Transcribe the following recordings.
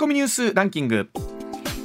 コミニュースランキング。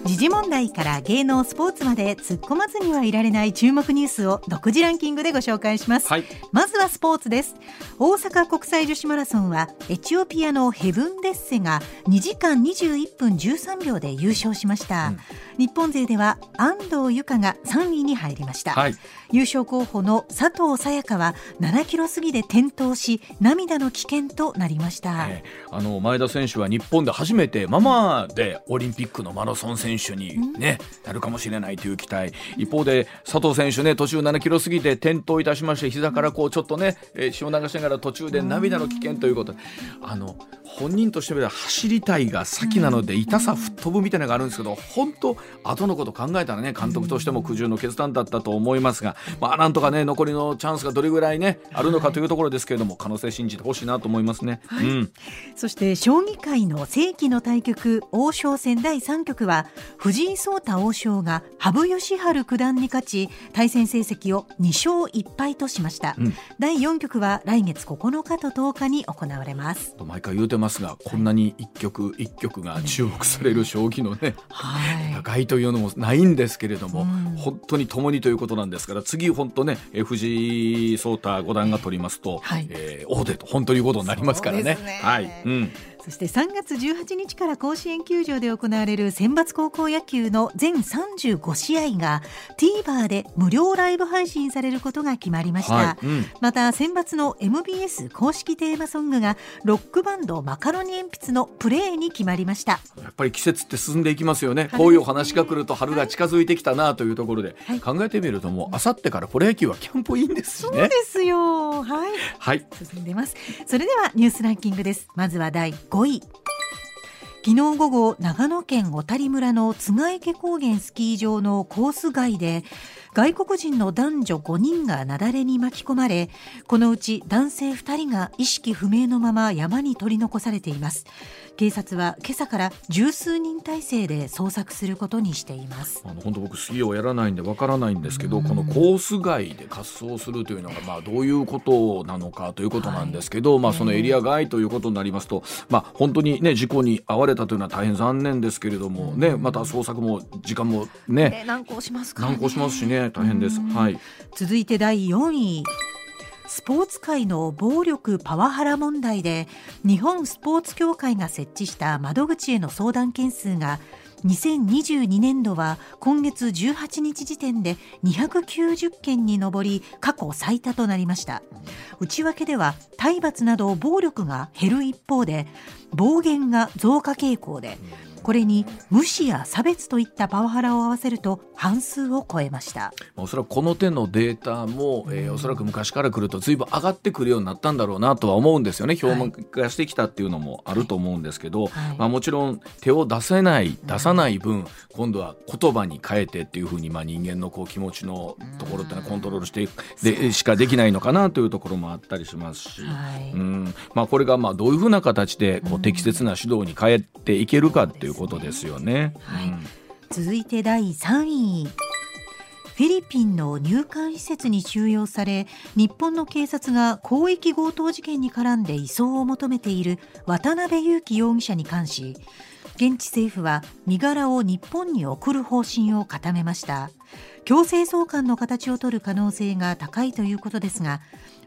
時事問題から芸能スポーツまで突っ込まずにはいられない注目ニュースを独自ランキングでご紹介します、はい。まずはスポーツです。大阪国際女子マラソンはエチオピアのヘブンデッセが2時間21分13秒で優勝しました、うん。日本勢では安藤友香が3位に入りました、はい。優勝候補の佐藤早香は7キロ過ぎで転倒し涙の危険となりました、えーあの前田選手は日本で初めてママでオリンピックのマラソン選手に、ねなるかもしれないという期待。一方で佐藤選手ね途中7キロ過ぎて転倒いたしまして膝からこうちょっとね、えー血を流しながら途中で涙の危険ということ。であの本人としては走りたいが先なので痛さ吹っ飛ぶみたいなのがあるんですけど本当後のこと考えたらね監督としても苦渋の決断だったと思いますが、まあ、なんとかね残りのチャンスがどれぐらいねあるのかというところですけれども可能性信じてほしいなと思いますね。うん。そして将棋界の世紀の対局王将戦第3局は藤井聡太王将が羽生善治九段に勝ち対戦成績を2勝1敗としました、うん。第4局は来月9日と10日に行われます。と毎回言うてますがこんなに一局一局が注目される将棋のねはい。戦いというのもないんですけれども、うん。本当に共にということなんですから次本当ねえ藤井聡太五段が取りますと、はい。えー王手と本当にいうことになりますからね。ね。はい、うん、そして3月18日から甲子園球場で行われる選抜高校野球の全35試合が TVer で無料ライブ配信されることが決まりました、はい、うん。また選抜の MBS 公式テーマソングがロックバンドマカロニ鉛筆のプレイに決まりました。やっぱり季節って進んでいきますよね。春こういうお話が来ると春が近づいてきたなというところで、はい。考えてみるともうあさってからプロ野球はキャンプインですしそうねで。すよ。はい。はい。進んでます。それではニュースランキングです。まずは第5位。昨日午後長野県小谷村の津池高原スキー場のコース外で外国人の男女5人が雪崩に巻き込まれこのうち男性2人が意識不明のまま山に取り残されています。警察は今朝から十数人体制で捜索することにしています。あの本当僕スキーをやらないんでわからないんですけど、うん。このコース外で滑走するというのがまあどういうことなのかということなんですけど、まあそのエリア外ということになりますと、まあ本当にね事故に遭われたというのは大変残念ですけれどもね、また捜索も時間もねね難航しますから、ね、難航しますしね大変です。うん。はい。続いて第4位スポーツ界の暴力パワハラ問題で日本スポーツ協会が設置した窓口への相談件数が2022年度は今月18日時点で290件に上り過去最多となりました。内訳では体罰など暴力が減る一方で暴言が増加傾向でこれに無視や差別といったパワハラを合わせると半数を超えました。まあおそらくこの手のデータも、えーおそらく昔から来ると随分上がってくるようになったんだろうなとは思うんですよね。表面化してきたっていうのもあると思うんですけど、はい。まあ、もちろん手を出せない出さない分今度は言葉に変えてっていうふうに、まあ、人間のこう気持ちのところっていうのはコントロールしていくでしかできないのかなというところもあったりしますし。はい。うん。まあ、これがまあどういうふうな形でこう適切な指導に変えていけるかっていうことですよね。はい。うん。続いて第3位。フィリピンの入管施設に収容され日本の警察が広域強盗事件に絡んで移送を求めている渡辺優樹容疑者に関し現地政府は身柄を日本に送る方針を固めました。強制送還の形を取る可能性が高いということですが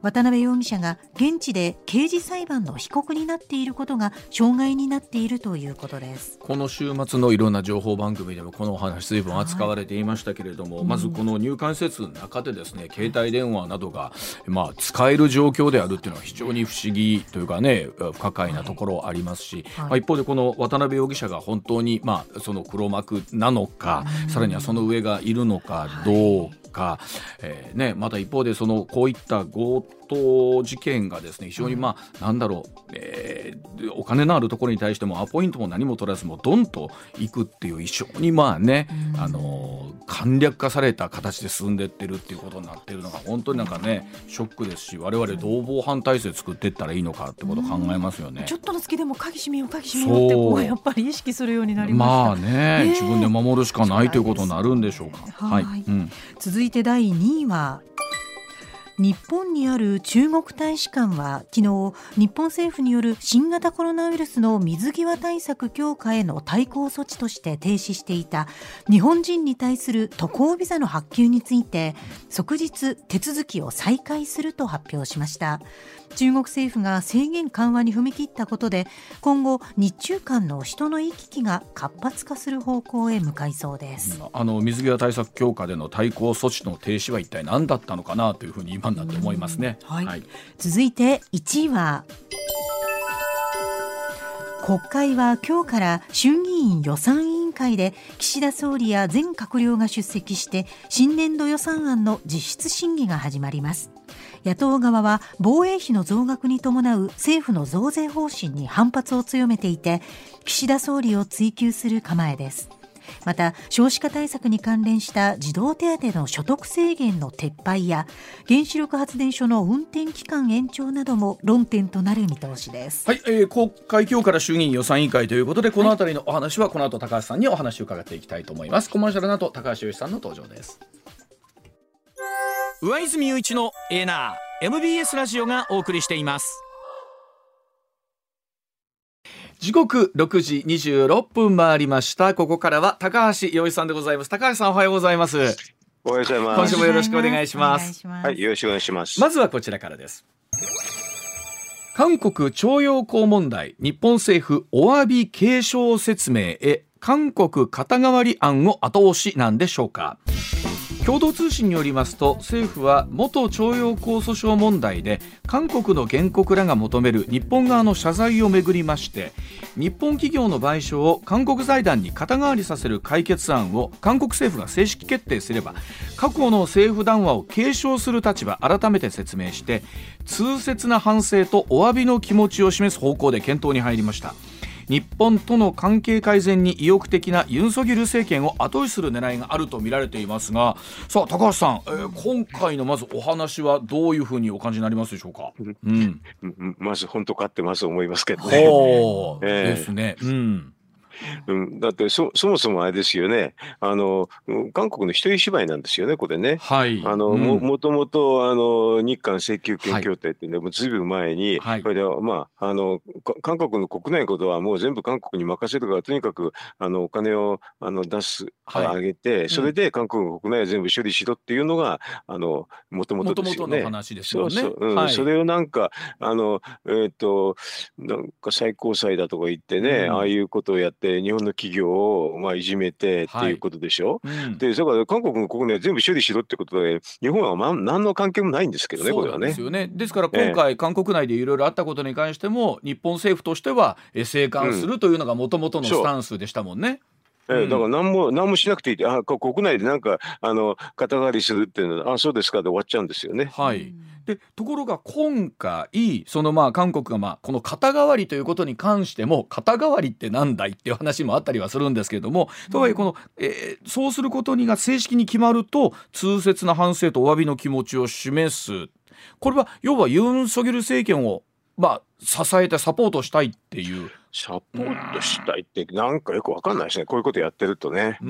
渡辺容疑者が現地で刑事裁判の被告になっていることが障害になっているということです。この週末のいろんな情報番組でもこのお話随分扱われていましたけれども、まずこの入管施設の中でですね携帯電話などが、まあ、使える状況であるっていうのは非常に不思議というかね不可解なところありますし、はい。まあ、一方でこの渡辺容疑者が本当に、まあ、その黒幕なのか、さらにはその上がいるのかどうか、えーね、また一方でそのこういった強盗事件がですね非常にまあ、なんだろう、えーお金のあるところに対してもアポイントも何も取らずもドンと行くっていう非常にまあね、あのー簡略化された形で進んでってるっていうことになってるのが本当になんかねショックですし我々どう防犯体制作っていったらいいのかってことを考えますよね。ちょっとの隙でも鍵閉めよう鍵閉めようってこそううやっぱり意識するようになりました、まあねね自分で守るしかないということになるんでしょうか。はい。うん、続いて第2位は日本にある中国大使館は昨日日本政府による新型コロナウイルスの水際対策強化への対抗措置として停止していた日本人に対する渡航ビザの発給について即日手続きを再開すると発表しました。中国政府が制限緩和に踏み切ったことで今後日中間の人の行き来が活発化する方向へ向かいそうです。あの水際対策強化での対抗措置の停止は一体何だったのかなというふうに今になって思いますね、はい、はい、続いて1位は国会は今日から衆議院予算委員会で岸田総理や全閣僚が出席して新年度予算案の実質審議が始まります野党側は防衛費の増額に伴う政府の増税方針に反発を強めていて岸田総理を追及する構えです。また少子化対策に関連した児童手当の所得制限の撤廃や原子力発電所の運転期間延長なども論点となる見通しです。はい、えー、国会今日から衆議院予算委員会ということでこのあたりのお話はこの後高橋さんにお話を伺っていきたいと思います。コマーシャルの後高橋由さんの登場です。上泉雄一のエーナー MBS ラジオがお送りしています。時刻6時26分回りました。ここからは高橋洋一さんでございます。高橋さんおはようございます。おはようございます。今週もよろしくお願いします。はいよろしくお願いします。まずはこちらからです。韓国徴用工問題日本政府お詫び継承説明へ韓国肩代わり案を後押しなんでしょうか共同通信によりますと政府は元徴用工訴訟問題で韓国の原告らが求める日本側の謝罪をめぐりまして日本企業の賠償を韓国財団に肩代わりさせる解決案を韓国政府が正式決定すれば過去の政府談話を継承する立場改めて説明して痛切な反省とお詫びの気持ちを示す方向で検討に入りました。日本との関係改善に意欲的なユン・ソギル政権を後押しする狙いがあると見られていますがさあ高橋さん、えー、今回のまずお話はどういうふうにお感じになりますでしょうか、うん、まず本当かってまず思いますけどね。えー、ですね。うんうん、だってそそもそもあれですよね。あの韓国の一人芝居なんですよねこれね。はい、あの、うん、ももともとあの日韓請求権協定ってい。うのもずいぶん前に、はい、これでまああの韓国の国内のことはもう全部韓国に任せるからとにかくあのお金をあの出す、はい、上げてそれで韓国の国内は全部処理しろっていうのがあのもともとですよね。話ですよね。そうそう、うん。はい、それをなんかあのえっ、ー、となんか最高裁だとか言ってね、うん、ああいうことをやって日本の企業をまあいじめてっていうことでしょ？はいうん、でだから韓国の国内全部処理しろってことで日本はま何の関係もないんですけどねこれはね。ですよね。ですから今回、えー、韓国内でいろいろあったことに関しても日本政府としては静観するというのがもともとのスタンスでしたもんね。えー、だから何も何もしなくていいあ国内でなんかあの肩代わりするっていうのはあそうですかで終わっちゃうんですよね。はい、でところが今回そのまあ韓国がまあこの肩代わりということに関しても肩代わりってなんだいっていう話もあったりはするんですけれども、とはいえこの、えー、そうすることにが正式に決まると痛切な反省とお詫びの気持ちを示す。これは要はユン・ソギル政権をまあ支えてサポートしたいっていうサポートしたいってなんかよくわかんないですね。こういうことやってるとね。あ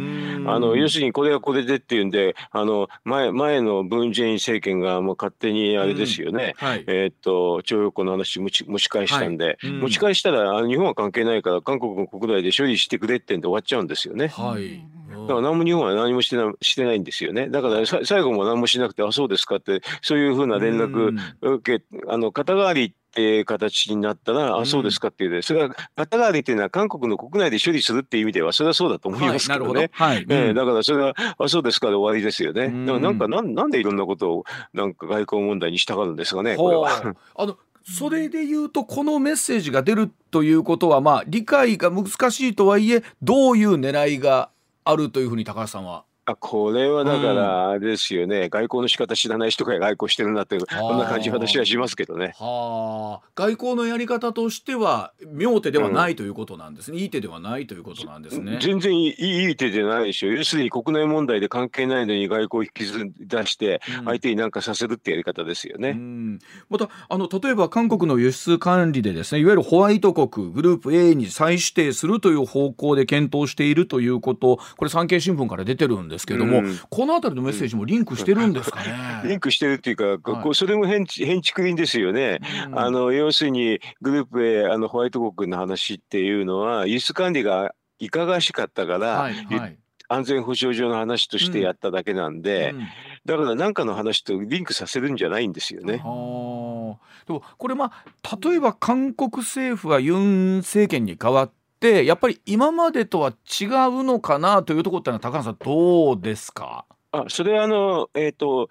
の要するにこれはこれでっていうんであの前前のムン・ジェイン政権がもう勝手にあれですよね、はい、えー、っと徴用工の話持ち持ち返したんで、はい、持ち返したらあの日本は関係ないから韓国の国内で処理してくれってんで終わっちゃうんですよね。はい。だから何も日本は何もしてなしてないんですよね。だから最後も何もしなくて、あ、そうですかって、そういうふうな連絡受け、あの、肩代わりっていう形になったら、あ、そうですかっていうで、それは肩代わりっていうのは韓国の国内で処理するっていう意味では、それはそうだと思いますけどね。はい、えー、だからそれは、あ、そうですかで終わりですよね。だからなんかなん、なんでいろんなことを、なんか外交問題にしたがるんですかね、これは。あのそれで言うとこのメッセージが出るということはまあ理解が難しいとはいえどういう狙いがあるというふうに高橋さんはあこれはだからあれですよね、うん、外交の仕方知らない人が外交してるなってこんな感じ私はしますけどね。はあ。外交のやり方としては妙手ではないということなんですね、うん、いい手ではないということなんですね。全然いいいい手でないでしょ要するに国内問題で関係ないのに外交を引きず出して相手に何かさせるってやり方ですよね。うん、またあの例えば韓国の輸出管理でですねいわゆるホワイト国グループ A に再指定するという方向で検討しているということこれ産経新聞から出てるんですですけれども、うん。このあたりのメッセージもリンクしてるんですかね。リンクしてるっていうか、こはい。それも変変築林ですよね。うん。あの要するにグループ A あのホワイト国の話っていうのは輸出管理がいかがわしかったから、はいはい。安全保障上の話としてやっただけなんで、うん。だから何かの話とリンクさせるんじゃないんですよね。はあでもこれまあ例えば韓国政府がユン政権に代わってやっぱり今までとは違うのかなというところってのは高野さんどうですか？あそれはあの、えっと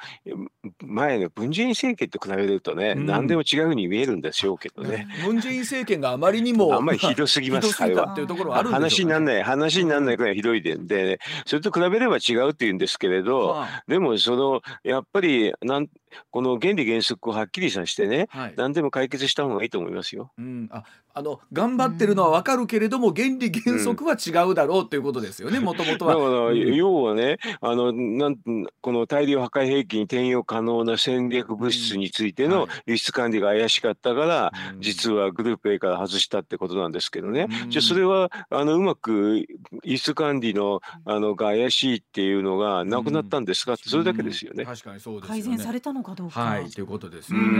前の文在寅政権と比べるとね、うん。何でも違うふうに見えるんでしょうけどね。ムン・ジェイン政権があまりにも あんまりひどすぎます ひどすぎたっていうところは話にならない話にならないくらいひどいでで、ね、それと比べれば違うって言うんですけれど、はでもそのやっぱりなんこの原理原則をはっきりさせてねいはい。何でも解決した方がいいと思いますよ。うん、ああの頑張ってるのはわかるけれども原理原則は違うだろうということですよねもともとは。だから、うん。要はねあのなんこの大量破壊兵器に転用可能な戦略物質についての輸出管理が怪しかったから、うん。実はグループ A から外したってことなんですけどね、うん。じゃあそれはあのうまく輸出管理のあのが怪しいっていうのがなくなったんですかってそれだけですよね。確かにそうですよね。改善されたのかどうか。はい、ということですよね。ううん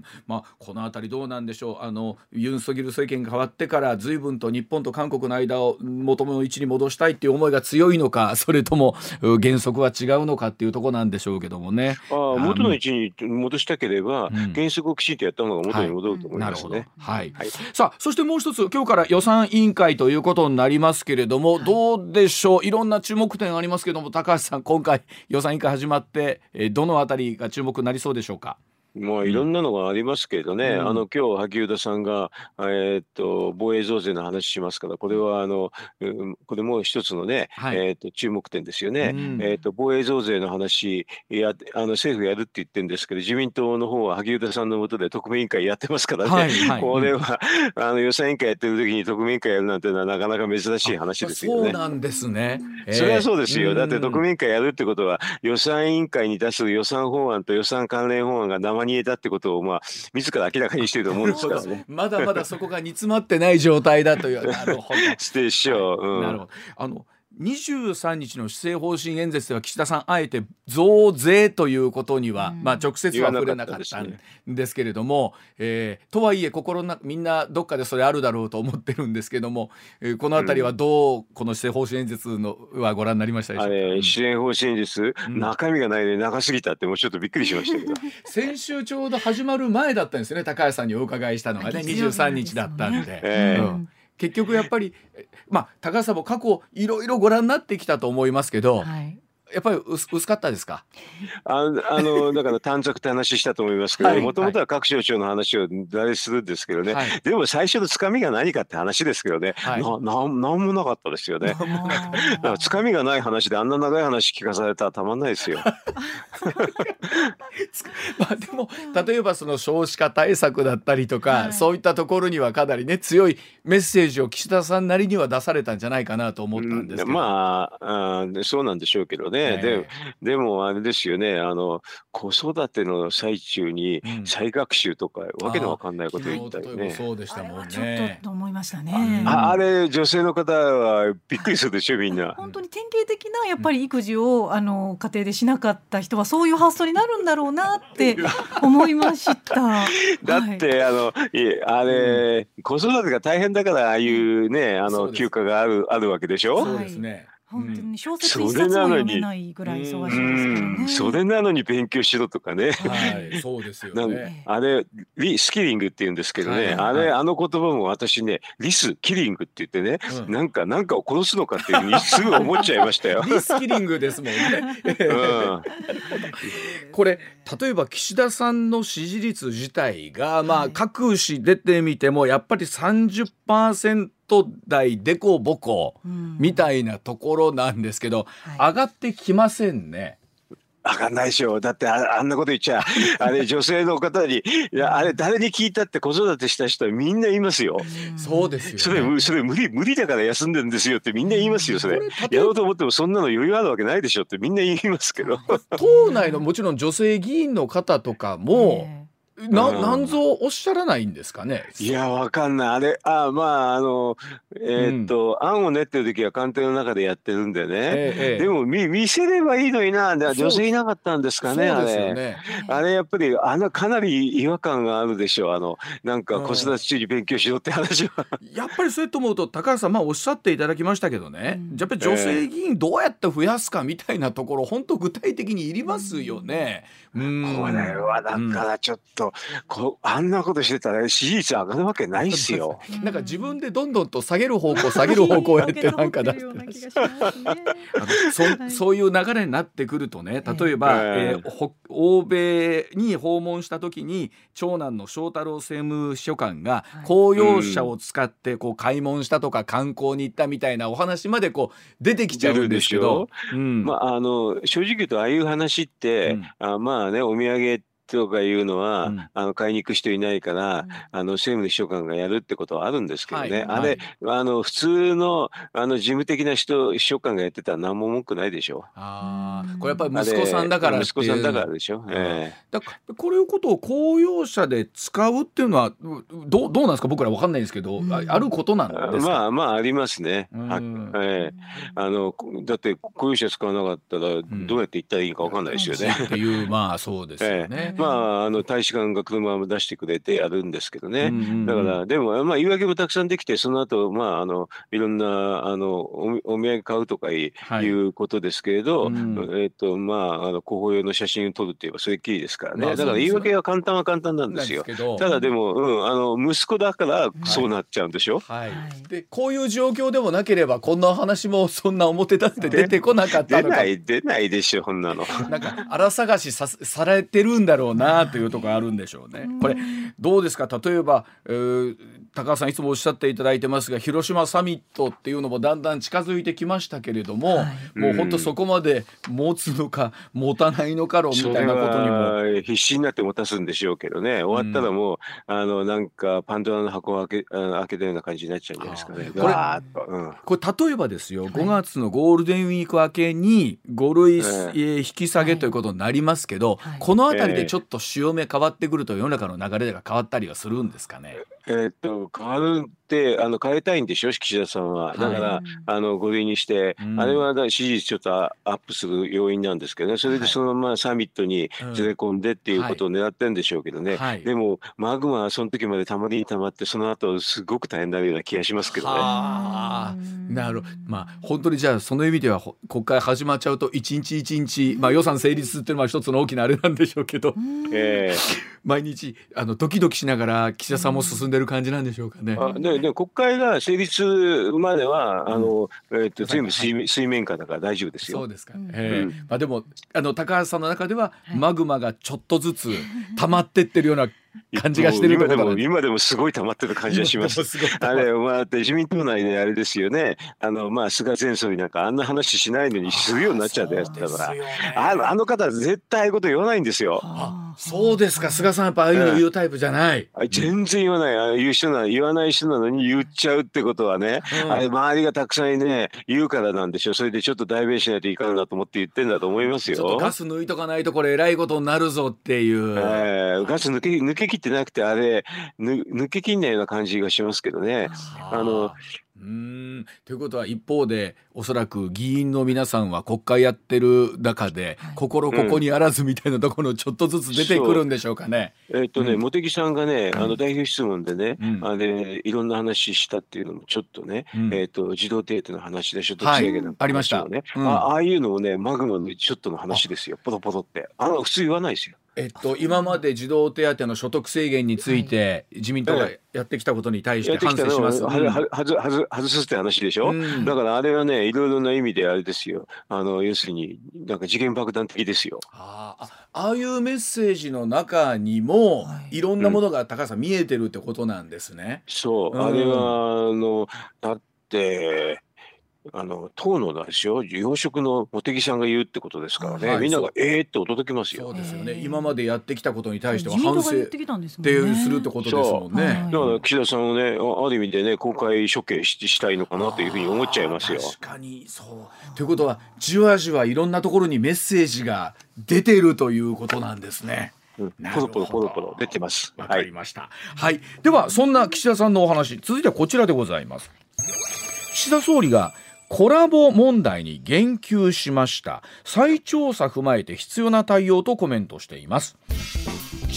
ん、まあこのあたりどうなんでしょう。あのユンソギル政権が変わってから随分と日本と韓国の間を元の位置に戻したいっていう思いが強いのか、それともう原則は違うのかっていうところなんでしょうけどもね。ああ元の位置に戻したければ、うん原則をきちんとやった方が元に戻ると思いなるほどますね。。はい。はいさあそしてもう一つ今日から予算委員会ということになりますけれども、どうでしょう？いろんな注目点ありますけども高橋さん今回予算委員会始まって、えーどのあたりが注目になりそうでしょうか？まあいろん。なのがありますけどね、うん。あの今日萩生田さんが、えーっと防衛増税の話しますからこれはあの、うんこれも一つのね、はい。えーっと注目点ですよね。うん。えーっと防衛増税の話やあの政府やるって言ってるんですけど自民党の方は萩生田さんの下で特命委員会やってますからね、はいはい。これはあの予算委員会やってる時に特命委員会やるなんていうのはなかなか珍しい話ですよね。そうなんですね。それはそうですよ。だって特うん命委員会やるってことは、予算委員会に出す予算法案と予算関連法案が生煮えだってことを、まあ、自ら明らかにしてると思うんですからね。まだまだそこが煮詰まってない状態だという。なるほど。してでしょう。うんなるほど。あの23日の施政方針演説では岸田さんあえて増税ということには、うん。まあ直接は触れなかったんですけれども、えーとはいえ心の中みんなどっかでそれあるだろうと思ってるんですけども、えーこのあたりはどうこの施政方針演説のはご覧になりましたでしょうか？あれ、支援方針です、うん。中身がないで長すぎたって、もうちょっとびっくりしましたけど。先週ちょうど始まる前だったんですよね高橋さんにお伺いしたのがね23月曜日だったんで。ええ。うん結局やっぱりえまあ高橋さんも過去いろいろご覧になってきたと思いますけど、はい。やっぱり薄薄かったですか？ああの、だから短冊って話したと思いますけど、はいもともとは各省庁の話を誰するんですけどね。はい。でも最初のつかみが何かって話ですけどね、はいななんなんもなかったですよね。つかみがない話であんな長い話聞かされたらたまんないですよ。まあでも例えばその少子化対策だったりとか、はいそういったところにはかなりね強いメッセージを岸田さんなりには出されたんじゃないかなと思ったんですけど。うんまああーそうなんでしょうけどね、えででもあれですよねあの子育ての最中にうん再学習とか、わけのわかんないこと昨言ったりね。そうでしたもんあれはちょっねと。と思いましたね。ああれ女性の方はびっくりするでしょみんな。本当に典型的なやっぱり育児をあの家庭でしなかった人はそういう発想になるんだろうなって思いました。だって、あのいえあれ、子育てが大変だからああいうねあの休暇があるあるわけでしょ？そうですね。本当うんに小説一冊も読めないぐらい忙しいですからうんね。それなのに勉強しろとかね。はい、そうですよね。あれリスキリングって言うんですけどね、はいあれ、はいあの言葉も私ねリスキリングって言ってね、うんなんかなんかを殺すのかっていうふうにすぐ思っちゃいましたよ。リスキリングですもんね。うんこれ例えば岸田さんの支持率自体が、まあ各紙出てみてもやっぱり30%台でこぼこうん。みたいなところなんですけど、はい。上がってきませんね。上がんないでしょ。だってああんなこと言っちゃ あれ女性の方にいやあれ誰に聞いたって子育てした人はみんな言いますよ。そうですそよね。れそれ無理無理だから休んでるんですよってみんな言いますよ。それやろうと思ってもそんなの余裕あるわけないでしょってみんな言いますけど。党内のもちろん女性議員の方とかも、えな、うんなんぞおっしゃらないんですかね？いや、わかんない。あれ、あ、まあ、あの、えーっと、案を練ってる時は官邸の中でやってるんでね。ええええでも、見、見せればいいのにな。女性いなかったんですかね、あれ。ね。あれやっぱりあのかなり違和感があるでしょうあのなんかうん子育て中に勉強しろって話は。やっぱりそうやって思うと高橋さんまあおっしゃっていただきましたけどね、うんやっぱり女性議員どうやって増やすかみたいなところ本当具体的にいりますよね。うんこれはだからちょっと、こうあんなことしてたら支持率上がるわけないっすよ。なんか自分でどんどんと下げる方向下げる方向やってなんか出してそ そういう流れになってくるとね例えば、えええーほ欧米に訪問した時に長男の翔太郎政務秘書官がはい。公用車を使ってこう買い物したとか観光に行ったみたいなお話までこう出てきちゃうんですけど。うん。まああの正直言うとああいう話って、うん。あまあねお土産とかいうのは、うん。あの買いに行く人いないから、あの政務の秘書官がやるってことはあるんですけどね、はいあれ、あの普通のあの事務的な人秘書官がやってたら何も文句ないでしょ。あうんーこれやっぱり息子さんだから息子さんだからでしょ。ええ。だからこれいうことを公用車で使うっていうのはうどうどうなんですか？僕らわかんないんですけど、うん。ああることなんですか、まあまあありますね。はうん。ええ。あのこだって公用車使わなかったらどうやって行ったらいいかわかんないですよね。っていうまあそうですよね。まああの大使館が車を出してくれてやるんですけどね。うんうんうんだからでもまあ言い訳もたくさんできてその後まああのいろんなあのおお土産買うとかい,、はいうことですけれど、うんえっ、とまああの広報用の写真を撮るって言えばそれっきりですからね。まあだから言い訳は簡単は簡単なんですよ。けどただでも、うん、あの息子だからそうなっちゃうんでしょ？はいはいでこういう状況でもなければこんな話もそんな表立って出てこなかったのか出ない出ないでしょこんなの。なんか荒探しさされてるんだろうなというところあるんでしょうね。これどうですか？例えば、えー高橋さんいつもおっしゃっていただいてますが広島サミットっていうのもだんだん近づいてきましたけれども、はい。もう本当そこまで持つのか持たないのか論みそれたいなことにも。は必死になって持たすんでしょうけどね。終わったらもう、あのなんかパンドラの箱を開け開けたような感じになっちゃうんじゃないですかね。これうん。これ例えばですよ5月のゴールデンウィーク明けに5類、ええ。ー引き下げということになりますけど、はい。この辺りでちょっと潮目変わってくると世の中の流れが変わったりはするんですかね？えーっと変わるってあの変えたいんでしょ？岸田さんは。だから、はいあの5類にして、うん。あれはだ支持率ちょっとアップする要因なんですけどね。それはいでそのままサミットにうん。連れ込んでっていうことを狙ってるんでしょうけどね、はい。でもマグマはその時までたまりにたまってその後すごく大変になるような気がしますけどね。はあ。なるまあ本当にじゃあその意味ではほ国会始まっちゃうと一日一日、まあ、予算成立っていうのは一つの大きなあれなんでしょうけど。え毎日あのドキドキしながら岸田さんも進んでる感じなんでしょうかね。あでで国会が成立までは、あのえっと全部はい。水面下だから大丈夫ですよ。そうですか、うん。ええうん。まあ、でもあの高橋さんの中では、はい。マグマがちょっとずつ 溜まってってるような感じがしてると今でも今でもすごい溜まってる感じがします。すごいあれ、まあ、だって自民党内であれですよね。あの、まあ、菅前総理なんかあんな話しないのにするようになっちゃったやつだから。あの、あの方は絶対ああいうこと言わないんですよ。あそうですか菅さんやっぱああいうの言うタイプじゃない。あ全然言わない。ああいう人な言わない人なのに言っちゃうってことはね、うんあれ周りがたくさんね、言うからなんでしょ。それでちょっと代弁しないといかんなと思って言ってんだと思いますよ。ちょっとガス抜いとかないとこれえらいことになるぞっていう。えーガス抜け抜け切ってなくてあれぬ抜け切んないような感じがしますけどね。あのうーん。ということは一方でおそらく議員の皆さんは国会やってる中で、心ここにあらずみたいなところちょっとずつ出てくるんでしょうかね。えっとね、うん。茂木さんがね、あの代表質問でね、うん。あれいろんな話したっていうのもちょっとね、うん。えっと児童手当の話で所得はい制限のありましたね、うん。あああいうのをねマグマのちょっとの話ですよポロポロって。あの普通言わないですよ。えっと、今まで児童手当の所得制限について自民党がやってきたことに対して反省します。はははずはず外すって話でしょ、うん。だからあれはねいろいろな意味であれですよ。あの要するになんか次元爆弾的ですよ。あーあああいうメッセージの中にも、はい。い、ろんなものが高橋さん見えてるってことなんですね。そう、うんあれはあのだってあの党のですよ養殖の茂木さんが言うってことですからね、はいみんながええって驚きますよ。そうですよね。今までやってきたことに対しては反省ってきたんでするってことですもんね。はいだから岸田さんをねあある意味でね公開処刑ししたいのかなというふうに思っちゃいますよ。確かにそう。ということはじわじわいろんなところにメッセージが出てるということなんですね。うん、ポロポロポロポロ出てます。わかりました。はい、ではそんな岸田さんのお話、続いてはこちらでございます。岸田総理がコラボ問題に言及しました。再調査踏まえて必要な対応とコメントしています。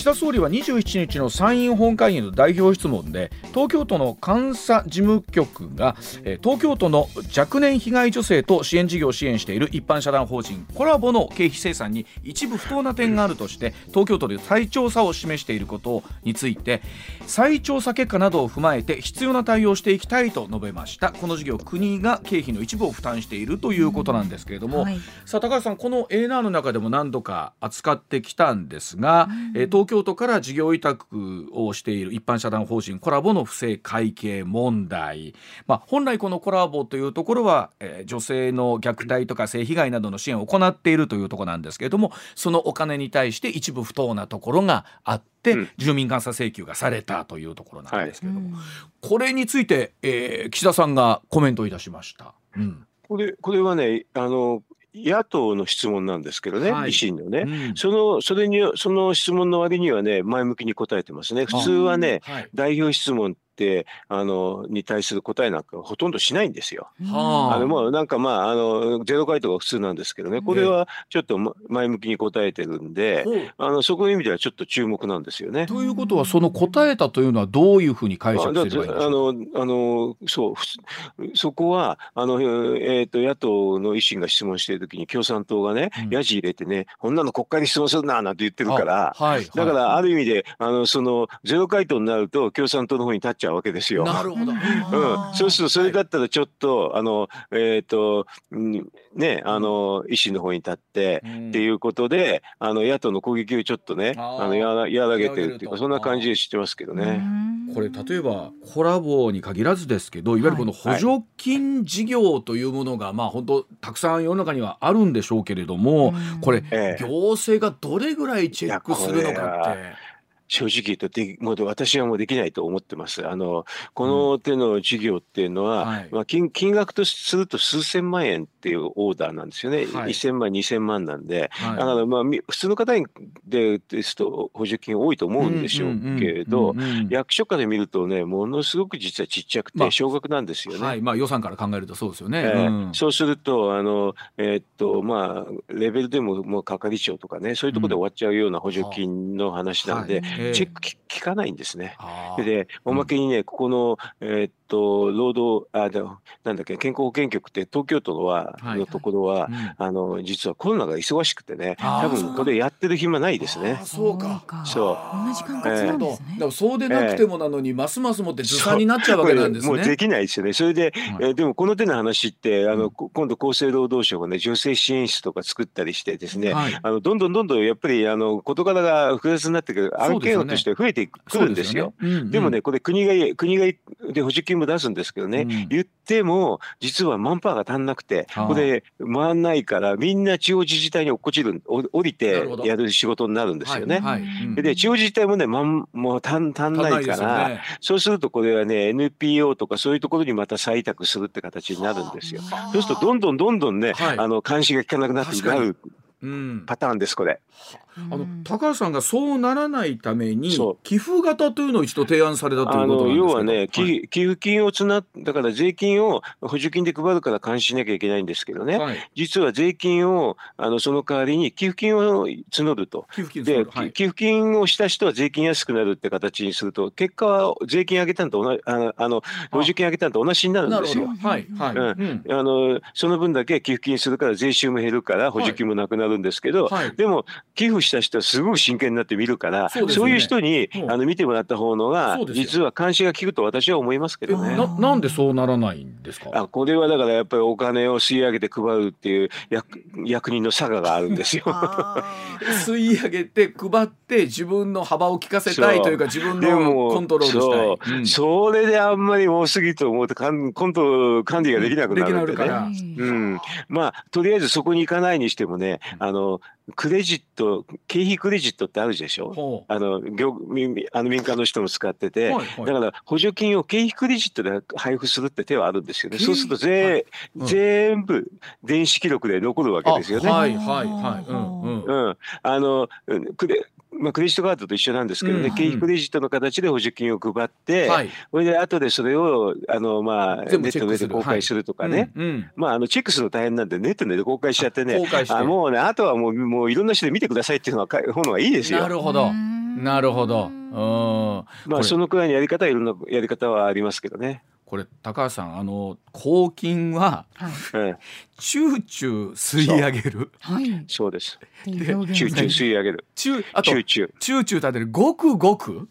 岸田総理は27日の参院本会議の代表質問で東京都の監査事務局がえー東京都の若年被害女性と支援事業を支援している一般社団法人コラボの経費精算に一部不当な点があるとして東京都で再調査を示していることについて再調査結果などを踏まえて必要な対応をしていきたいと述べました。この事業国が経費の一部を負担しているということなんですけれども、はい。さあ高橋さんこの A ナーの中でも何度か扱ってきたんですが、えー東京都から事業委託をしている一般社団法人コラボの不正会計問題、まあ、本来このコラボというところは、えー女性の虐待とか性被害などの支援を行っているというところなんですけれどもそのお金に対して一部不当なところがあって、うん。住民監査請求がされたというところなんですけれども、うんこれについて、えー岸田さんがコメントいたしました。うん。これこれはねあの野党の質問なんですけどね、はい維新のね。うんそのそれにその質問の割にはね前向きに答えてますね。普通はねはい代表質問ってあのに対する答えなんかほとんどしないんですよ。はあ。あのもうなんかまああのゼロ回答が普通なんですけどね。これはちょっとま前向きに答えてるんであのそこの意味ではちょっと注目なんですよね。ということはその答えたというのはどういうふうに解釈すればいいんでしあょうのあのそうそこはあの、えー、と野党の維新が質問している時に共産党がね、うん。やじ入れてねこんなの国会に質問するななんて言ってるから。あはい、だからはある意味であのそのゼロ回答になると共産党の方に立っちゃうわけですよ。い、なるほど、うん、そうするとそれだったらちょっと、あのえっ、と、うんねあの維新の方に立って、うん。っていうことであの野党の攻撃をちょっとねあのやら和らげてるっていうかそんな感じで知ってますけどね。これ例えばコラボに限らずですけどいわゆるこの補助金事業というものが、まあ本当たくさん世の中にはあるんでしょうけれども、うん。これええ。行政がどれぐらいチェックするのかって。正直言うとでもう私はもうできないと思ってます。あのこの手の事業っていうのは、はい。まあ、金金額とすると数千万円っていうオーダーなんですよね、はい。1000万2000万なんで、はい。だからまあみ普通の方にでですと補助金多いと思うんでしょうけれど、うんうんうんうん役所から見るとねものすごく実はちっちゃくまあて少額なんですよね。はい。まあ、予算から考えるとそうですよね。ええ。うん。そうするとあの、えーっとまあ、レベルでももう係長とかねそういうところで終わっちゃうような補助金の話なんで、はい。ええチェックき効かないんですね。でおまけにね、ここの、えーっと労働あでもなんだっけ健康保険局って東京都のは、はいのところは、うん。あの実はコロナが忙しくてね多分これやってる暇ないですね。あ。そうか。そう同じ感覚なんですね。だからそうでなくてもなのに、ますますもってずさんになっちゃうわけなんですね。もうできないですよね。それで、はい。えーでもこの手の話ってあの、うん。こ今度厚生労働省がね女性支援室とか作ったりしてですね、はい。あのどんどんどんどんやっぱりあの事柄が複雑になってくる。案そとして増えてくるんですよ。そうね。うんうん。でもね、これ国が、国がで補助金も出すんですけどね、うん。言っても、実はマンパワーが足んなくて、これ、回んないから、みんな地方自治体に落っこちる、お降りなてやる仕事になるんですよね。はい。はい。うん。で、地方自治体もね、まんもう足ん足んないから、ね。そうするとこれはね、NPO とかそういうところにまた再委託するって形になるんですよ。そうすると、どんどんどんどんね、はい。あの監視が効かなくなってなるうん。パターンです、これ。あの高橋さんがそうならないために寄付型というのを一度提案されたといあうことなんですけど。の要はね、はい寄寄付金をつな、だから税金を補助金で配るから監視しなきゃいけないんですけどね、はい。実は税金をあのその代わりに寄付金を募ると。寄付金で、はい。寄付金をした人は税金安くなるって形にすると、結果は税金上げたのと同じ、あの、あの補助金上げたのと同じになるんですよ。うん。うん。あのその分だけ寄付金するから税収も減るから補助金もなくなるんですけど、はい。でも寄付した人はすごく真剣になって見るからそうねいう人に、うんあの見てもらった方のが実は監視が効くと私は思いますけどね。ななんでそうならないんですかあこれはだからやっぱりお金を吸い上げて配るっていう役役人の差ががあるんですよ。吸い上げて配って自分の幅を利かせたいというか自分のコントロールしたいそう、んそれであんまり多すぎと思うとかんコント管理ができなくなるんでね。できなくなるからうん、まあとりあえずそこに行かないにしてもね、あのクレジット経費クレジットってあるでしょ？ほあの業民あの民間の人も使ってて、はいはい。だから補助金を経費クレジットで配布するって手はあるんですよね。そうするとぜ、はい。うん。全部電子記録で残るわけあですよね。はいはいはい。うんうん。うん、あのうんクレまあ、クレジットカードと一緒なんですけどね、うん経費クレジットの形で補助金を配って、はい。それで後でそれをあの、まあ、ネットの上で公開するとかね、まあ、あのチェックするの大変なんでネットの上で公開しちゃってね公開して。あもうねあとはもうもういろんな人で見てくださいっていうのはか方がいいですよ。なるほど。なるほど。うん。まあそのくらいのやり方はいろんなやり方はありますけどね。これ高橋さんあの公金ははいええ、チューチュー吸い上げるはいそうです。っていう表現チューチュー吸い上げる。チューあとチューチュー。チューチュー立てるごくごく？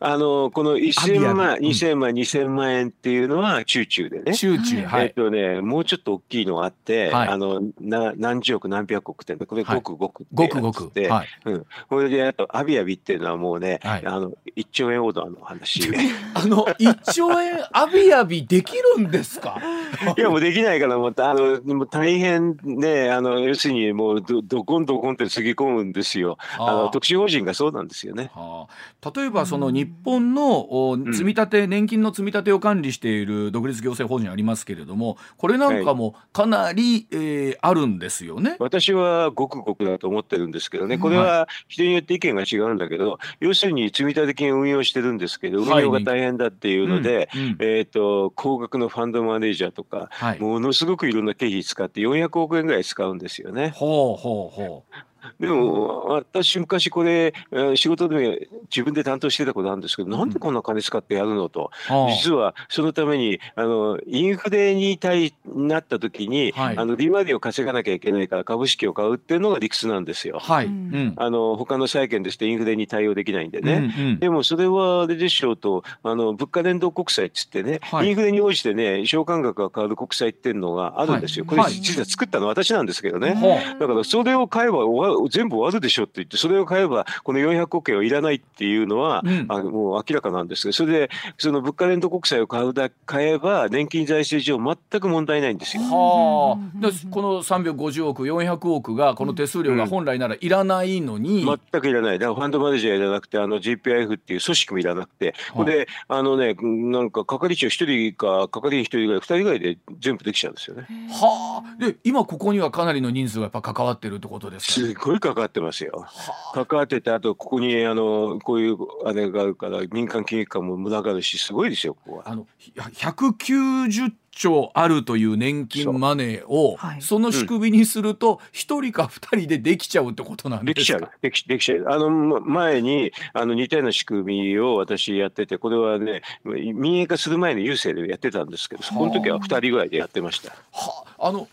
あのこのアビ1000万アビうん。2000万2000万円っていうのはチューチューでね。チューチューはい。えっとね、もうちょっと大きいのがあって、はい。あのな何十億何百億ってこれはい。ごくごくってごくごくはい。うん、これであとアビアビっていうのはもうね、はい。あの1兆円オーダーの話。いあの一兆円 アビアビできるんですか？やもうできないからもうあのもう大変ねあの要するにもうどどこんどこんってつぎ込むんですよ。あの特殊法人がそうなんですよね。はあ、例えばその日本のお積み立て、年金の積み立てを管理している独立行政法人ありますけれどもこれなんかもかなり、えーあるんですよね。私はごくごくだと思ってるんですけどね、これは人によって意見が違うんだけど、要するに積立金を運用してるんですけど、運はい。用が大変だっていうので、うん。うん。えー、と高額のファンドマネージャーとか、はい、ものすごくいろんな経費使って400億円ぐらい使うんですよね。ほうほうほ でも私昔これえー仕事で自分で担当してたことあるんですけど、なんでこんな金使ってやるのと、う。はあ実はそのためにあのインフレに対なった時に、はい。あの利回りを稼がなきゃいけないから株式を買うっていうのが理屈なんですよ。はい、あの他の債券ですとインフレに対応できないんでね。うんうん。でもそれはあれでしょうとあの物価連動国債っつってね、はい。インフレに応じてね償還額が変わる国債っていうのがあるんですよ、これ実は作ったの私なんですけどね、ほだからそれを買えば終わ全部終わるでしょって言ってそれを買えばこの400億円はいらないっていうのは、うん。あのもう明らかなんですけどそれでその物価連動国債を買うだ買えば年金財政上全く問題ないんですよ。はあ、でこの350億400億がこの手数料が本来ならいらないのに、全くいらない。だからファンドマネージャーいらなくて、あの GPIF っていう組織もいらなくて、これで、あのね、なんか係長一人か係員一人ぐらい、二人ぐらいで全部できちゃうんですよね。はあ。で今ここにはかなりの人数がやっぱ関わってるってことですかすごい関わってますよ。関わってて、あとここにあのこういうあれがあるから、民間金融機関も群がるし、すごいですよ、ここは。あのひ190兆あるという年金マネーをはいその仕組みにすると一人か二人でできちゃうってことなんできちゃうですか。できできちゃう。あのま前にあの似たような仕組みを私やってて、これはね、民営化する前の郵政でやってたんですけど、そこの時は二人ぐらいでやってました。はあの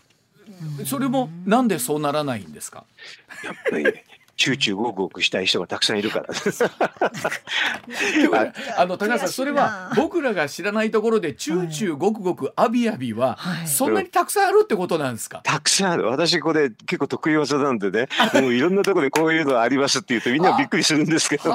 それもなんでそうならないんですか？やっぱり集中ごくごくしたい人がたくさんいるから。で もあの高橋さんそれは僕らが知らないところでチューチューごくごくアビアビははいそんなにたくさんあるってことなんですか？たくさんある。私これ結構得意技なんでね、もういろんなところでこういうのありますって言うとみんなびっくりするんですけど。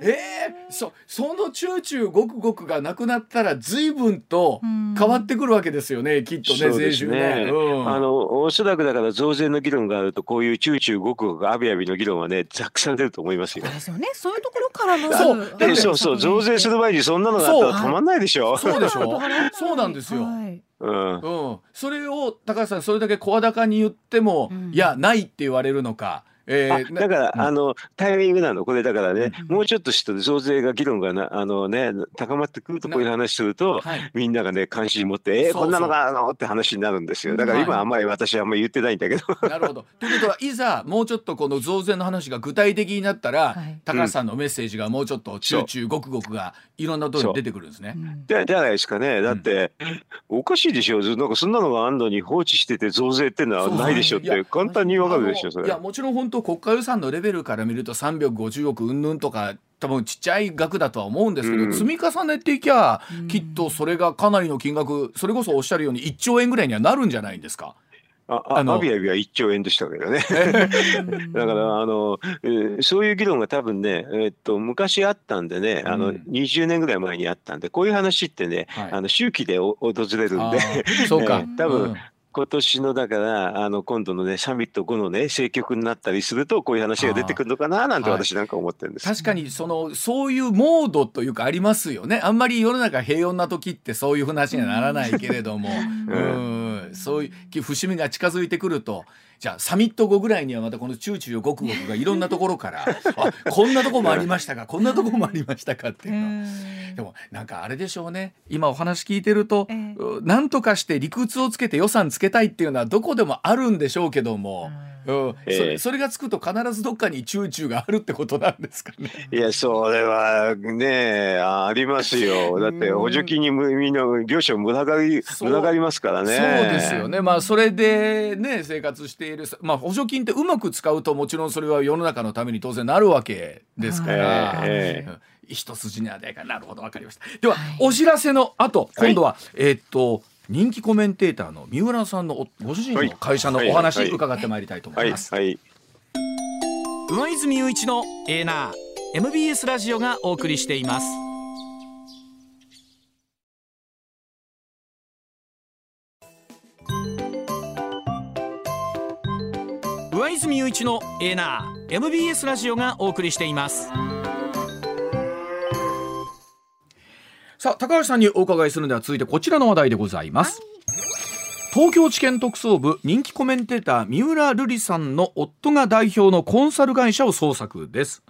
はあえー、そそのチューチューごくごくがなくなったら随分と変わってくるわけですよねきっとね税収ね。うん。あのおそらくだから増税の議論があるとこういうチューチューごくごくアビアビの議論はねたくさん出ると思いますよ。そう。ですよね。そういうところからのそう。でそうそう増税する前にそんなのがあったら止まんないでしょ。そうでしょ。そうなんですよ。はい。うん。うん、それを高橋さんそれだけ声高に言っても、うん。いやないって言われるのか、えあーだから、うん。あのタイミングなのこれだからね、うんもうちょっとして増税が議論がなあのね高まってくるとこういう話すると、はい。みんながね関心持って「えーこんなのがあるの?」って話になるんですよ。だから今はい。あんまり私はあんまり言ってないんだけど。なるほど。ということはいざもうちょっとこの増税の話が具体的になったら、はい。高橋さんのメッセージがもうちょっとチューチューごくごくがいろんなところに出てくるんですね。じゃじゃないですかね。だって、おかしいでしょなんかそんなのがあんのに放置してて増税ってのはないでしょって簡単にわかるでしょそれ。いやもちろん本当国家予算のレベルから見ると350億うんぬんとか多分ちっちゃい額だとは思うんですけど、うん。積み重ねていきゃ、うん。きっとそれがかなりの金額それこそおっしゃるように1兆円ぐらいにはなるんじゃないんですか。あああのアビアビは1兆円でしたけどね。だからあの、えーそういう議論が多分ね、えーっと昔あったんでねあの、うん。20年ぐらい前にあったんでこういう話ってね、はい。あの周期でお訪れるんあでーそうか、え ー多分うん今年のだからあの今度のねサミット後のね政局になったりするとこういう話が出てくるのかななんて私なんか思ってるんです。確かにそのそういうモードというかありますよね。あんまり世の中平穏な時ってそういう話にはならないけれども、ううん、そういう節目が近づいてくるとじゃあサミット後ぐらいにはまたこのチューチューよごくごくがいろんなところから あこんなとこもありましたかこんなとこもありましたかって。いうのでもなんかあれでしょうね。今お話聞いてると、えなんとかして理屈をつけて予算つけたいっていうのはどこでもあるんでしょうけども。うんそれそれがつくと必ずどっかにチューチューがあるってことなんですかね。いやそれはねありますよ。だって補助金にみんな業者群がり群がりますからね。そうですよね。まあそれでね生活しているまあ補助金ってうまく使うともちろんそれは世の中のために当然なるわけですから。えー、一筋縄でかなるほどわかりました。では、はい、お知らせの後今度は、はい、えー、っと。人気コメンテーターの三浦さんのご主人の会社のお話伺ってまいりたいと思います。はい、上泉雄一のエーナー MBS ラジオがお送りしてい。ます。上泉雄一のエーナー MBS ラジオがお送りしてい。ます。さあ高橋さんにお伺いするのでは続いてこちらの話題でございます、東京地検特捜部人気コメンテーター三浦瑠麗さんの夫が代表のコンサル会社を捜索です。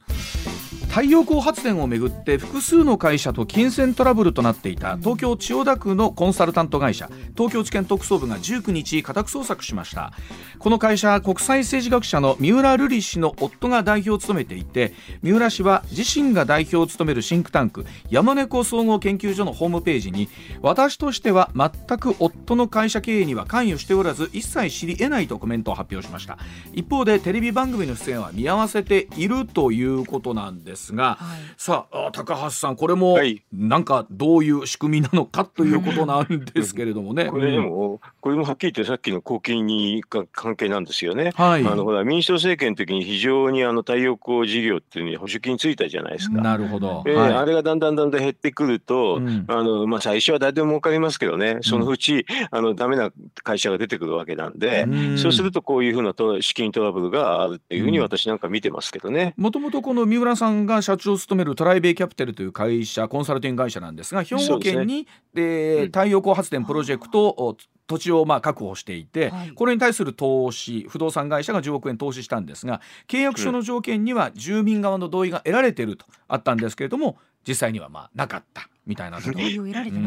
太陽光発電をめぐって複数の会社と金銭トラブルとなっていた東京千代田区のコンサルタント会社東京地検特捜部が19日家宅捜索しました。この会社国際政治学者の三浦瑠麗氏の夫が代表を務めていて三浦氏は自身が代表を務めるシンクタンク山猫総合研究所のホームページに私としては全く夫の会社経営には関与しておらず一切知り得ないとコメントを発表しました。一方でテレビ番組の出演は見合わせているということなんです。ですが、はい、さあ高橋さんこれもなんかどういう仕組みなのかということなんですけれどもね。これでも、これもはっきり言ってさっきの公金に関係なんですよね。はい、あのほら民主党政権の時に非常にあの太陽光事業っていうに補助金ついたじゃないですか。なるほど。えー、はい、あれがだんだんだんだん減ってくると、うん、あのまあ最初は誰でも儲かりますけどね、そのうち、あのダメな会社が出てくるわけなんで、うん、そうするとこういうふうなと資金トラブルがあるっていうふうに私なんか見てますけどね。もともとこの三浦さんが社長を務めるトライベイキャピタルという会社コンサルティング会社なんですが兵庫県に、ね、太陽光発電プロジェクトを土地をまあ確保していて、はい、これに対する投資不動産会社が10億円投資したんですが契約書の条件には住民側の同意が得られているとあったんですけれども実際にはまあなかったみたいな。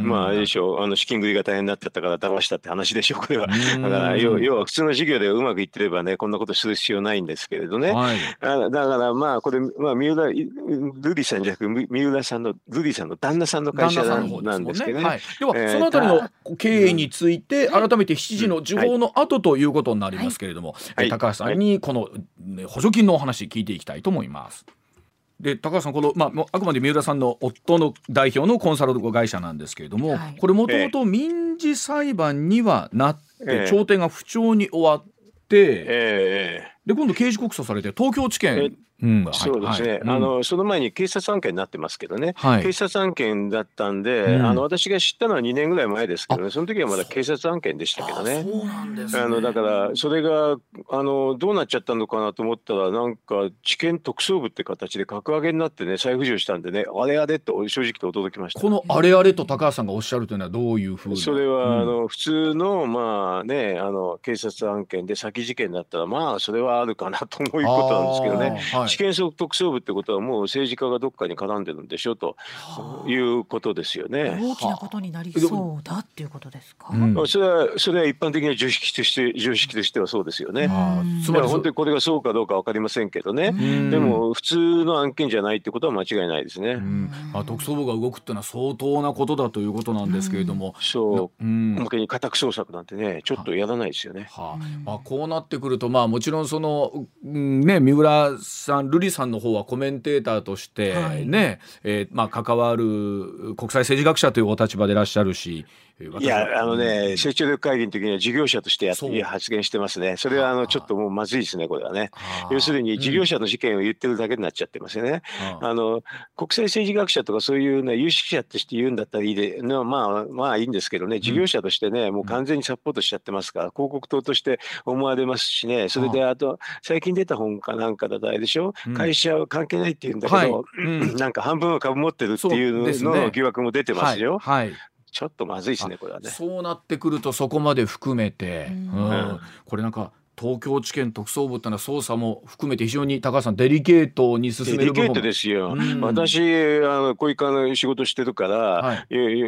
まあでしょう。あの資金繰りが大変になっちゃったから騙したって話でしょうこれは。だから要要は普通の事業でうまくいってればねこんなことする必要ないんですけれどね、はい、だからまあこれ、まあ、三浦ルリさんじゃなく三浦さんのルリさんの旦那さんの会社なんですけどね、ね。はい、では、えー、そのあたりの経営について改めて7時の時報の後ということになりますけれども、はい、高橋さんにこの補助金のお話聞いていきたいと思います。で高橋さんこの、まあ、あくまで三浦さんの夫の代表のコンサル会社なんですけれども、はい、これもともと民事裁判にはなって、えー、調停が不調に終わって、えー、で今度刑事告訴されて東京地検うん、そうですね、はい、あのその前に警察案件になってますけどね、はい、警察案件だったんで、うん、あの私が知ったのは2年ぐらい前ですけどね、その時はまだ警察案件でしたけどね。あのだから、それがあのどうなっちゃったのかなと思ったら、なんか地検特捜部って形で格上げになってね、再浮上したんでね、あれあれと正直と驚きました。このあれあれと高橋さんがおっしゃるというのは、どういうふうそれは、うん、あの普通の、まあね、あの警察案件で先事件だったら、まあ、それはあるかなということなんですけどね。はい試験特捜部ってことはもう政治家がどっかに絡んでるんでしょということですよね。大きなことになりそうだっていうことですか？うん、それはそれは一般的な常識として常識としてはそうですよね。つまり本当にこれがそうかどうかわかりませんけどね。でも普通の案件じゃないってことは間違いないですね。まあ特捜部が動くっていうのは相当なことだということなんですけれども、そう、向けに家宅捜索なんてねちょっとやらないですよね。はあ、まあこうなってくるとまあもちろんその、ね三浦さん瑠璃さんの方はコメンテーターとしてね、はい、えー、まあ、関わる国際政治学者というお立場でいらっしゃるしいや、あのね、成長力会議の時には事業者としてやって発言してますね。それはあのちょっともうまずいですね、これはね。要するに事業者の事件を言ってるだけになっちゃってますよね。あの国際政治学者とかそういうね有識者として言うんだったらいいで、まあまあいいんですけどね、事業者としてね、もう完全にサポートしちゃってますから、広告塔として思われますしね、それであと最近出た本かなんかだとあれでしょ、う会社は関係ないって言うんだけど、なんか半分は株持ってるっていうのの疑惑も出てますよ。はいちょっとまずいですねこれはね。そうなってくるとそこまで含めて、ううん。ん。これなんか東京地検特捜部ってのは捜査も含めて非常に高橋さんデリケートに進デめる部分リケートですよ。うん。私あのこういうかの仕事してるから、はい。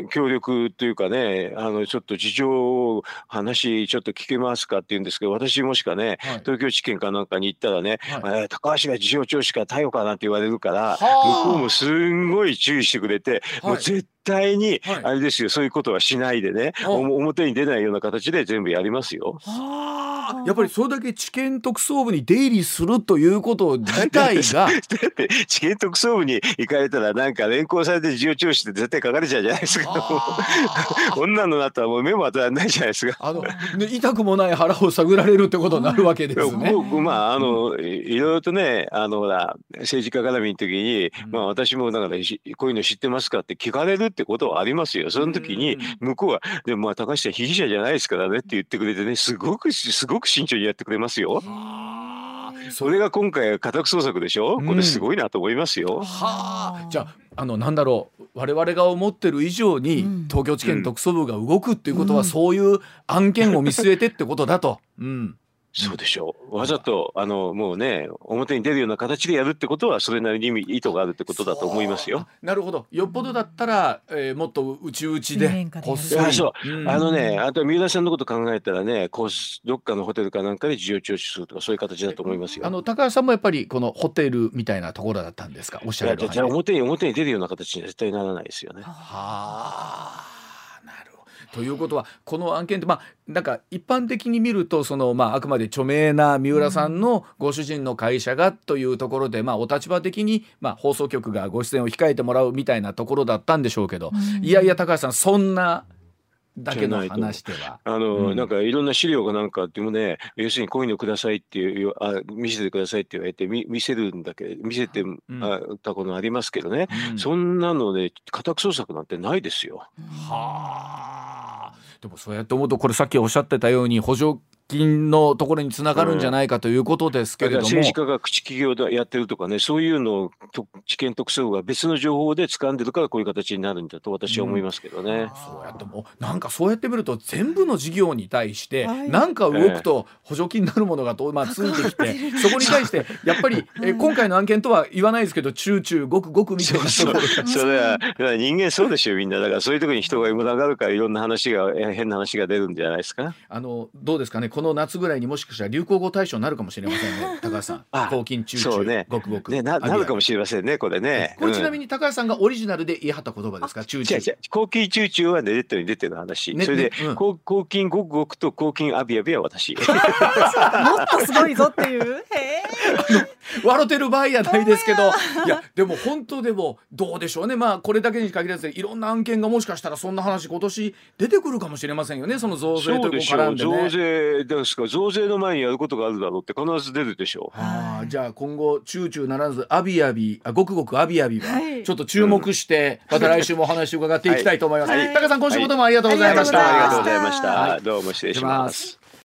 協力というかねあのちょっと事情を話ちょっと聞けますかって言うんですけど私もしかねはい。東京地検かなんかに行ったらね、はい。えー高橋が事情聴取か逮捕かなんて言われるからはあ。向こうもすんごい注意してくれて、はい。もう絶対にはいあれですよそういうことはしないでね、表に出ないような形で全部やりますよ。はあやっぱりそれだけ地検特捜部に出入りするということ自体が だって地検特捜部に行かれたらなんか連行されて事情聴取って絶対書かれちゃうじゃないですか。こんなのなったらもう目も当たらないじゃないですか。あの、ね、痛くもない腹を探られるってことになるわけですね。僕まああのいいろいろとねあのほら政治家絡みの時に、うんまあ私もだからしこういうの知ってますかって聞かれるってことはありますよ。その時にうん向こうはでもまあ高橋さん被疑者じゃないですからねって言ってくれてねすごくすごく慎重にやってくれますよ。それが今回家宅捜索でしょ？これすごいなと思いますよ。はあ、じゃああのなんだろう我々が思ってる以上に、うん東京地検特捜部が動くっていうことは、うんそういう案件を見据えてってことだと。うんそうでしょう。わざとあのもうね表に出るような形でやるってことはそれなりに意図があるってことだと思いますよ。あなるほどよっぽどだったら、えーもっと内々水でこっそりそううんあのね、あとは三浦さんのこと考えたらね、こうどっかのホテルかなんかで事情聴取するとかそういう形だと思いますよ。あの高橋さんもやっぱりこのホテルみたいなところだったんですか？おっしいやじゃあ表に表に出るような形には絶対ならないですよね。はあ。ということはこの案件ってまあなんか一般的に見るとそのまああくまで著名な三浦さんのご主人の会社がというところで、まあお立場的にまあ放送局がご出演を控えてもらうみたいなところだったんでしょうけど、うん。いやいや高橋さんそんなだけの話では。あの、うん。なんかいろんな資料がなんかあってもね、要するにこういうのくださいっていうあ見せてくださいって言われて見見せるんだけど見せてん。あたことありますけどね、うん。そんなので家宅捜索なんてないですよ。はあ。でもそうやって思うとこれさっきおっしゃってたように補助金のところにつながるんじゃないかということですけれども、政治家が口企業でやってるとかね、そういうのをと知見特捜部が別の情報で掴んでるからこういう形になるんだと私は思いますけどね。そうやってもうなんかそうやって見ると全部の事業に対してはい。なんか動くと補助金になるものがと、まあ、ついてきてそこに対してやっぱりえ今回の案件とは言わないですけどチューチューごくごくみたいなとそうころが。それはそれは人間そうでしょみんな。だからそういう時に人が群がるからいろんな話がえ変な話が出るんじゃないですか？あのどうですかね？この夏ぐらいにもしかしたら流行語大賞になるかもしれませんね。高橋さん。あ抗菌チューチュー、そうね。ごくごく。ねななるかもしれませんねこれね。これちなみに、に高橋さんがオリジナルで言い張った言葉ですか？チューチュー違う違う。抗菌チューチューはネットに出てる話、ねそれで、ねうん。抗抗菌ごくごくと抗菌アビアビは私。もっとすごいぞっていう。へえ。笑ってる場合やないですけど。いやでも本当でもどうでしょうね。まあこれだけに限らずいろんな案件がもしかしたらそんな話今年出てくるかもしれませんよね。その増税というそうでしょう。絡んでね。増。税ですか。増税の前にやることがあるだろうって必ず出るでしょう。はあ、じゃあ今後チューチューならずアビアビあごくごくアビアビははい。ちょっと注目して、また来週もお話を伺っていきたいと思います。はい。高橋さん今週もどうもありがとうございました。はい。ありがとうございました。はい。どうも失礼します。